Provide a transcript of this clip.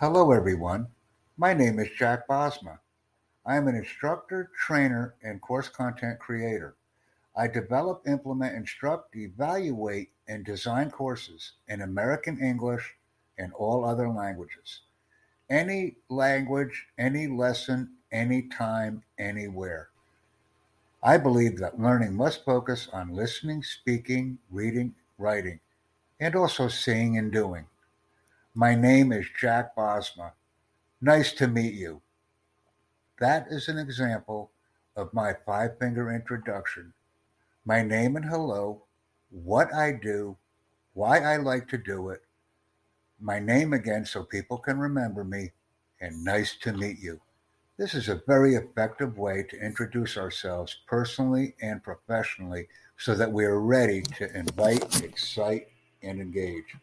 Hello, everyone. My name is Jack Bosma. I am an instructor, trainer, and course content creator. I develop, implement, instruct, evaluate, and design courses in American English and all other languages. Any language, any lesson, anytime, anywhere. I believe that learning must focus on listening, speaking, reading, writing, and also seeing and doing. My name is Jack Bosma. Nice to meet you. That is an example of my five finger introduction. My name and hello, what I do, why I like to do it, my name again so people can remember me, and nice to meet you. This is a very effective way to introduce ourselves personally and professionally so that we are ready to invite, excite, and engage.